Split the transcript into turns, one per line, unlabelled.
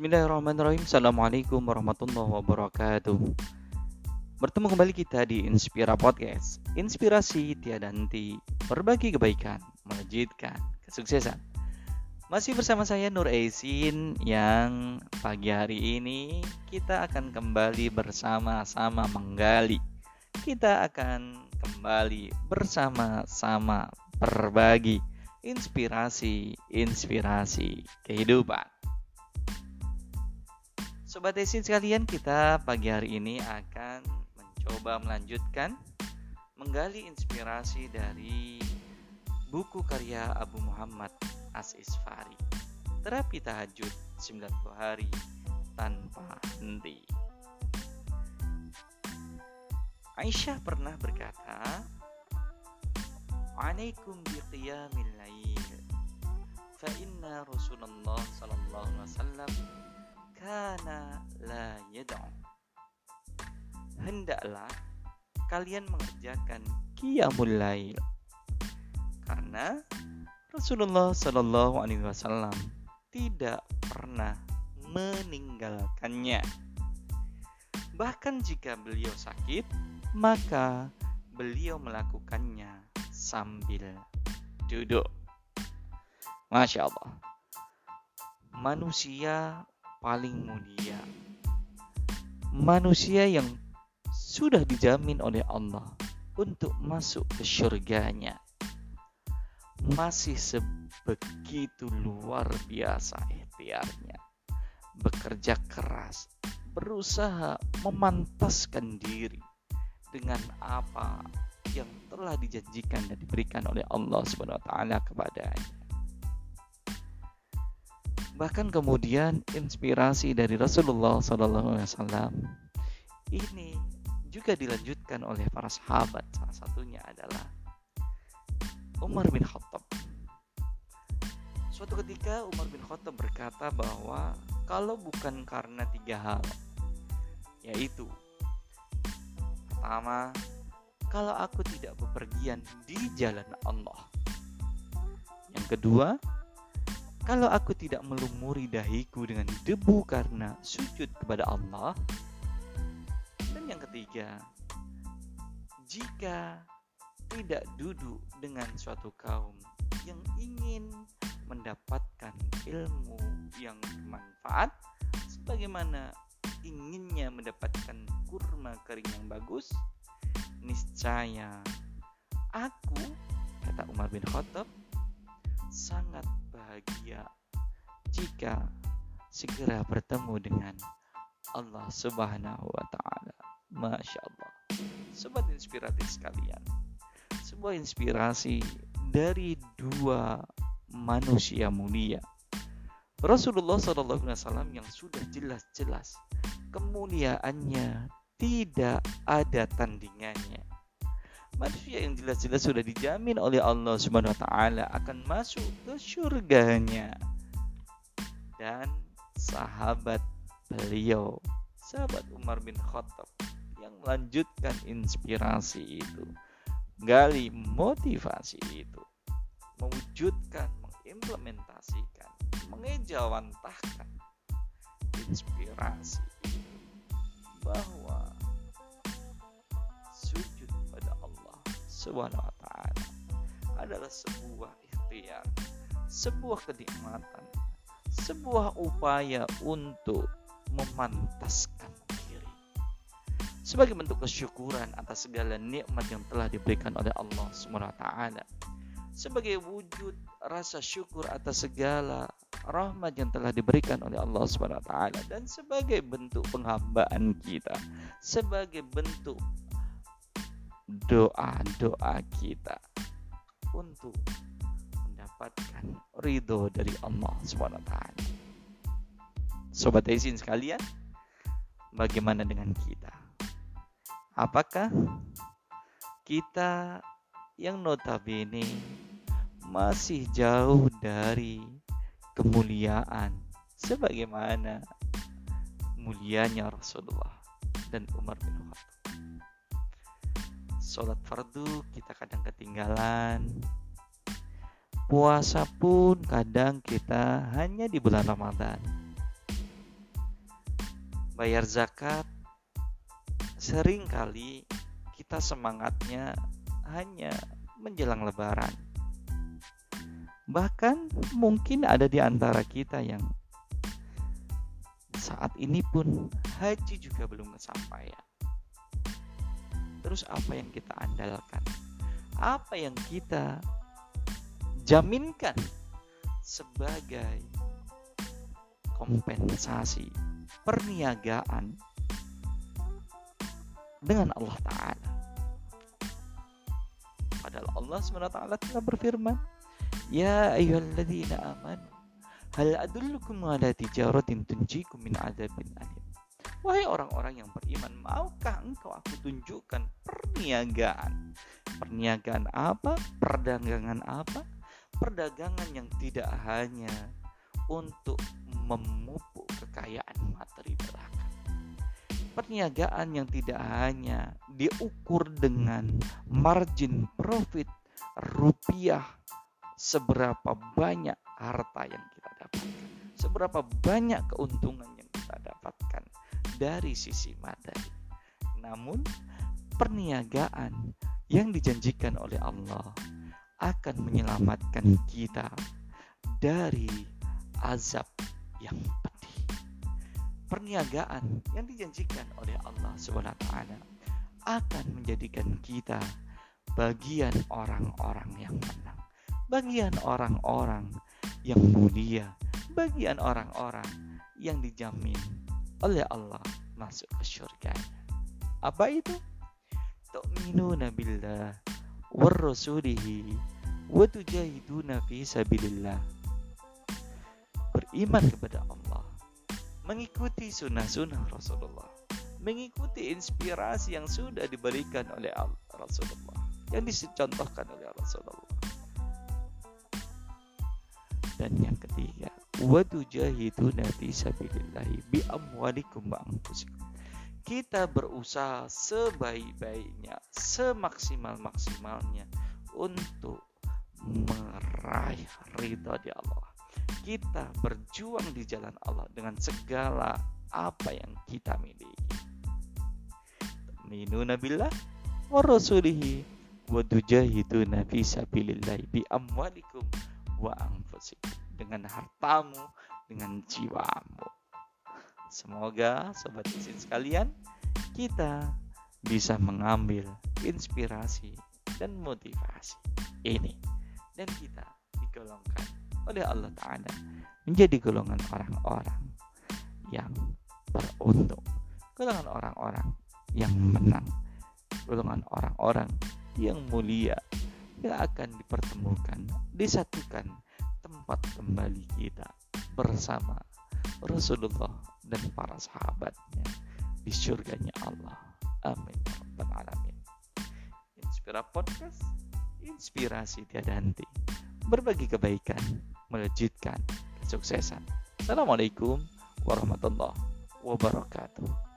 Bismillahirrahmanirrahim. Assalamualaikum warahmatullahi wabarakatuh. Bertemu kembali kita di Inspira Podcast. Inspirasi tiada henti. Berbagi kebaikan Melejitkan kesuksesan. Masih bersama saya Nur Aisin Yang pagi hari ini Kita akan kembali bersama-sama menggali. Kita akan kembali bersama-sama berbagi Inspirasi-inspirasi kehidupan Sobat Esin sekalian, kita pagi hari ini akan mencoba melanjutkan menggali inspirasi dari buku karya Abu Muhammad As-Isfari. Terapi tahajud 90 hari tanpa henti. Aisyah pernah berkata, "Alaikum biqiyamil lail." Fa inna Rasulullah sallallahu alaihi wasallam hendaklah kalian mengerjakan qiyamul lail. Karena Rasulullah Shallallahu alaihi wasallam tidak pernah meninggalkannya. Bahkan jika beliau sakit maka beliau melakukannya sambil duduk. Masya Allah. Manusia paling mulia. Manusia yang sudah dijamin oleh Allah untuk masuk ke surganya. Masih sebegitu luar biasa ikhtiarnya. Bekerja keras, berusaha memantaskan diri dengan apa yang telah dijanjikan dan diberikan oleh Allah Subhanahu wa taala kepadanya. Bahkan kemudian inspirasi dari Rasulullah SAW ini juga dilanjutkan oleh para sahabat. Salah satunya adalah Umar bin Khattab. Suatu ketika Umar bin Khattab berkata bahwa kalau bukan karena tiga hal, yaitu pertama, kalau aku tidak bepergian di jalan Allah. Yang kedua, kalau aku tidak melumuri dahiku dengan debu karena sujud kepada Allah. Ketiga, jika tidak duduk dengan suatu kaum yang ingin mendapatkan ilmu yang bermanfaat sebagaimana inginnya mendapatkan kurma kering yang bagus niscaya aku kata Umar bin Khattab sangat bahagia jika segera bertemu dengan Allah Subhanahu wa taala. Masya Allah. Sobat inspiratif sekalian. Sebuah inspirasi dari dua manusia mulia. Rasulullah SAW yang sudah jelas-jelas kemuliaannya tidak ada tandingannya manusia yang jelas-jelas sudah dijamin oleh Allah Subhanahu wa taala akan masuk ke surganya. Dan sahabat beliau, sahabat Umar bin Khattab yang melanjutkan inspirasi itu, gali motivasi itu, mewujudkan, mengimplementasikan, mengejawantahkan inspirasi itu bahwa Subhanahu wa adalah sebuah ikhtiar, sebuah kenikmatan, sebuah upaya untuk memantaskan. Sebagai bentuk kesyukuran atas segala nikmat yang telah diberikan oleh Allah taala. Sebagai wujud rasa syukur atas segala rahmat yang telah diberikan oleh Allah taala dan sebagai bentuk penghambaan kita, sebagai bentuk doa-doa kita untuk mendapatkan ridho dari Allah SWT. Sobat izin sekalian, bagaimana dengan kita? Apakah kita yang notabene masih jauh dari kemuliaan sebagaimana mulianya Rasulullah dan Umar bin Khattab? Sholat fardu kita kadang ketinggalan. Puasa pun kadang kita hanya di bulan Ramadan. Bayar zakat, sering kali kita semangatnya hanya menjelang lebaran. Bahkan mungkin ada di antara kita yang saat ini pun haji juga belum kesampaian. Terus apa yang kita andalkan? Apa yang kita jaminkan sebagai kompensasi perniagaan dengan Allah Ta'ala. Padahal Allah SWT telah berfirman, Ya ayyuhalladzina amanu, hal adullukum ala tijaratin tunjikum min adabin alim. Wahai orang-orang yang beriman, maukah engkau aku tunjukkan perniagaan? Perniagaan apa? Perdagangan apa? Perdagangan yang tidak hanya untuk memupuk kekayaan materi belaka. Perniagaan yang tidak hanya diukur dengan margin profit rupiah seberapa banyak harta yang kita dapatkan, seberapa banyak keuntungan yang kita dapatkan dari sisi materi. Namun, perniagaan yang dijanjikan oleh Allah akan menyelamatkan kita dari azab yang. Perniagaan yang dijanjikan oleh Allah SWT akan menjadikan kita bagian orang-orang yang menang, bagian orang-orang yang mulia, bagian orang-orang yang dijamin oleh Allah masuk ke surga. Apa itu? Tu'minuna billah wa rasulihi wa tujahiduna fi sabilillah. Beriman kepada Allah, mengikuti sunnah-sunnah Rasulullah, mengikuti inspirasi yang sudah diberikan oleh Rasulullah, yang dicontohkan oleh Rasulullah. Dan yang ketiga, watujahiduna fi sabilillahi bi amwalikum wa. Kita berusaha sebaik-baiknya, semaksimal-maksimalnya untuk meraih ridha di Allah. Kita berjuang di jalan Allah dengan segala apa yang kita miliki. Minuna billah wa rasulihi wa tujahiduna fi sabilillahi bi amwalikum wa anfusikum dengan hartamu, dengan jiwamu. Semoga sobat isin sekalian kita bisa mengambil inspirasi dan motivasi ini dan kita digolongkan oleh Allah Ta'ala menjadi golongan orang-orang yang beruntung golongan orang-orang yang menang golongan orang-orang yang mulia yang akan dipertemukan disatukan tempat kembali kita bersama Rasulullah dan para sahabatnya di surganya Allah. Amin. Ya alamin. Inspira Podcast, inspirasi tiada henti. Berbagi kebaikan, melejitkan kesuksesan. Assalamualaikum warahmatullahi wabarakatuh.